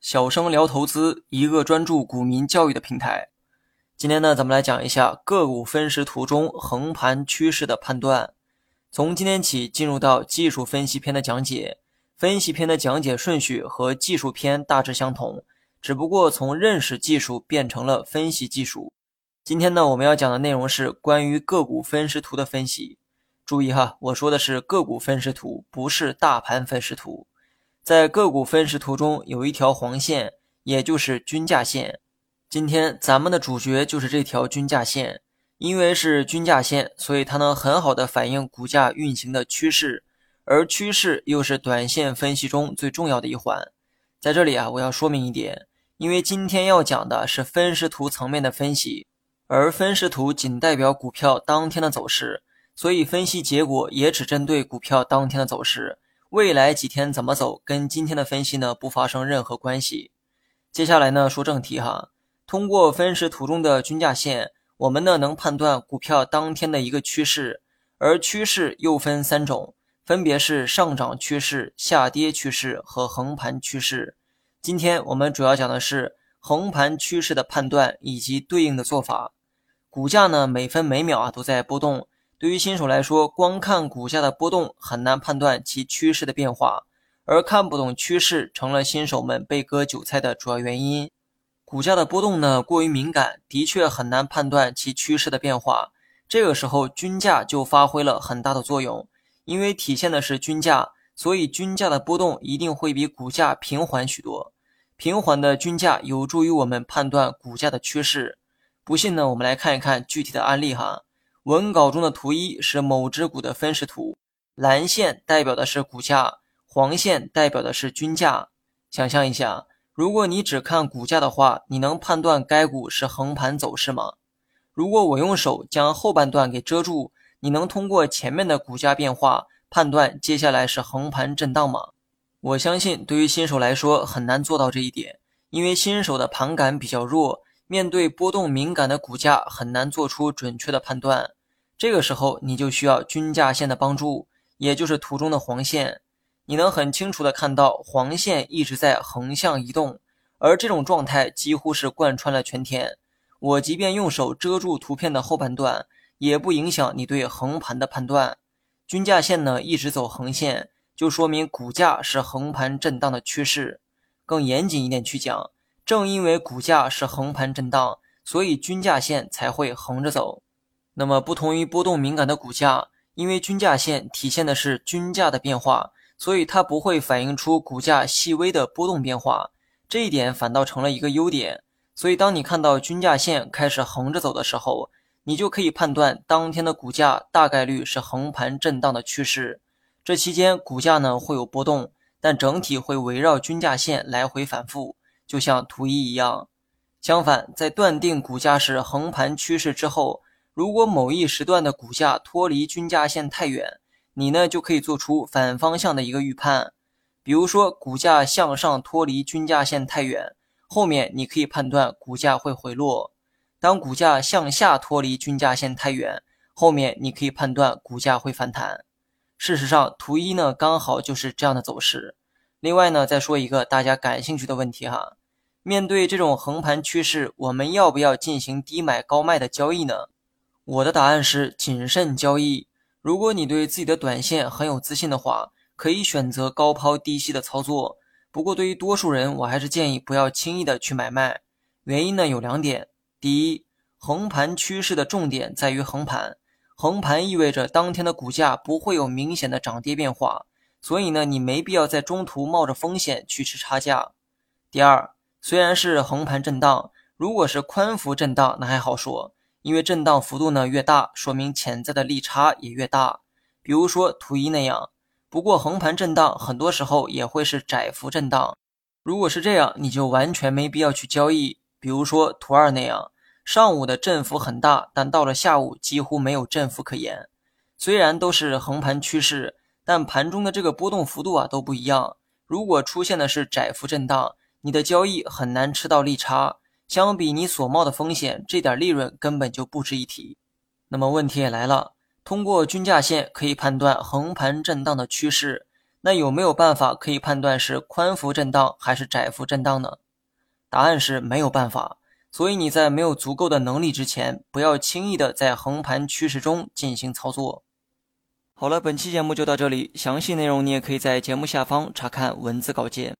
小生聊投资，一个专注股民教育的平台。今天呢，咱们来讲一下个股分时图中横盘趋势的判断。从今天起，进入到技术分析篇的讲解。分析篇的讲解顺序和技术篇大致相同，只不过从认识技术变成了分析技术。今天呢，我们要讲的内容是关于个股分时图的分析。注意哈，我说的是个股分时图，不是大盘分时图。在个股分时图中有一条黄线，也就是均价线。今天咱们的主角就是这条均价线，因为是均价线，所以它能很好的反映股价运行的趋势，而趋势又是短线分析中最重要的一环。在这里啊，我要说明一点，因为今天要讲的是分时图层面的分析，而分时图仅代表股票当天的走势。所以分析结果也只针对股票当天的走势，未来几天怎么走跟今天的分析呢不发生任何关系。接下来呢说正题哈，通过分时图中的均价线，我们呢能判断股票当天的一个趋势，而趋势又分三种，分别是上涨趋势、下跌趋势和横盘趋势。今天我们主要讲的是横盘趋势的判断以及对应的做法。股价呢每分每秒啊都在波动。对于新手来说，光看股价的波动很难判断其趋势的变化，而看不懂趋势成了新手们被割韭菜的主要原因。股价的波动呢过于敏感，的确很难判断其趋势的变化。这个时候均价就发挥了很大的作用，因为体现的是均价，所以均价的波动一定会比股价平缓许多。平缓的均价有助于我们判断股价的趋势。不信呢，我们来看一看具体的案例哈。文稿中的图一是某只股的分时图，蓝线代表的是股价，黄线代表的是均价。想象一下，如果你只看股价的话，你能判断该股是横盘走势吗？如果我用手将后半段给遮住，你能通过前面的股价变化判断接下来是横盘震荡吗？我相信对于新手来说很难做到这一点，因为新手的盘感比较弱，面对波动敏感的股价很难做出准确的判断。这个时候你就需要均价线的帮助，也就是图中的黄线。你能很清楚的看到黄线一直在横向移动，而这种状态几乎是贯穿了全天。我即便用手遮住图片的后半段，也不影响你对横盘的判断。均价线呢一直走横线，就说明股价是横盘震荡的趋势。更严谨一点去讲，正因为股价是横盘震荡，所以均价线才会横着走。那么，不同于波动敏感的股价，因为均价线体现的是均价的变化，所以它不会反映出股价细微的波动变化。这一点反倒成了一个优点。所以，当你看到均价线开始横着走的时候，你就可以判断当天的股价大概率是横盘震荡的趋势。这期间，股价呢会有波动，但整体会围绕均价线来回反复，就像图一一样。相反，在断定股价是横盘趋势之后，如果某一时段的股价脱离均价线太远，你呢就可以做出反方向的一个预判。比如说，股价向上脱离均价线太远，后面你可以判断股价会回落；当股价向下脱离均价线太远，后面你可以判断股价会反弹。事实上，图一呢刚好就是这样的走势。另外呢，再说一个大家感兴趣的问题哈：面对这种横盘趋势，我们要不要进行低买高卖的交易呢？我的答案是谨慎交易。如果你对自己的短线很有自信的话，可以选择高抛低吸的操作。不过，对于多数人，我还是建议不要轻易的去买卖。原因呢有两点：第一，横盘趋势的重点在于横盘，横盘意味着当天的股价不会有明显的涨跌变化，所以呢，你没必要在中途冒着风险去吃差价。第二，虽然是横盘震荡，如果是宽幅震荡，那还好说。因为震荡幅度呢越大，说明潜在的利差也越大。比如说图一那样。不过横盘震荡很多时候也会是窄幅震荡。如果是这样，你就完全没必要去交易。比如说图二那样，上午的振幅很大，但到了下午几乎没有振幅可言。虽然都是横盘趋势，但盘中的这个波动幅度啊都不一样。如果出现的是窄幅震荡，你的交易很难吃到利差。相比你所冒的风险，这点利润根本就不值一提。那么问题也来了，通过均价线可以判断横盘震荡的趋势，那有没有办法可以判断是宽幅震荡还是窄幅震荡呢？答案是没有办法。所以你在没有足够的能力之前，不要轻易的在横盘趋势中进行操作。好了，本期节目就到这里，详细内容你也可以在节目下方查看文字稿件。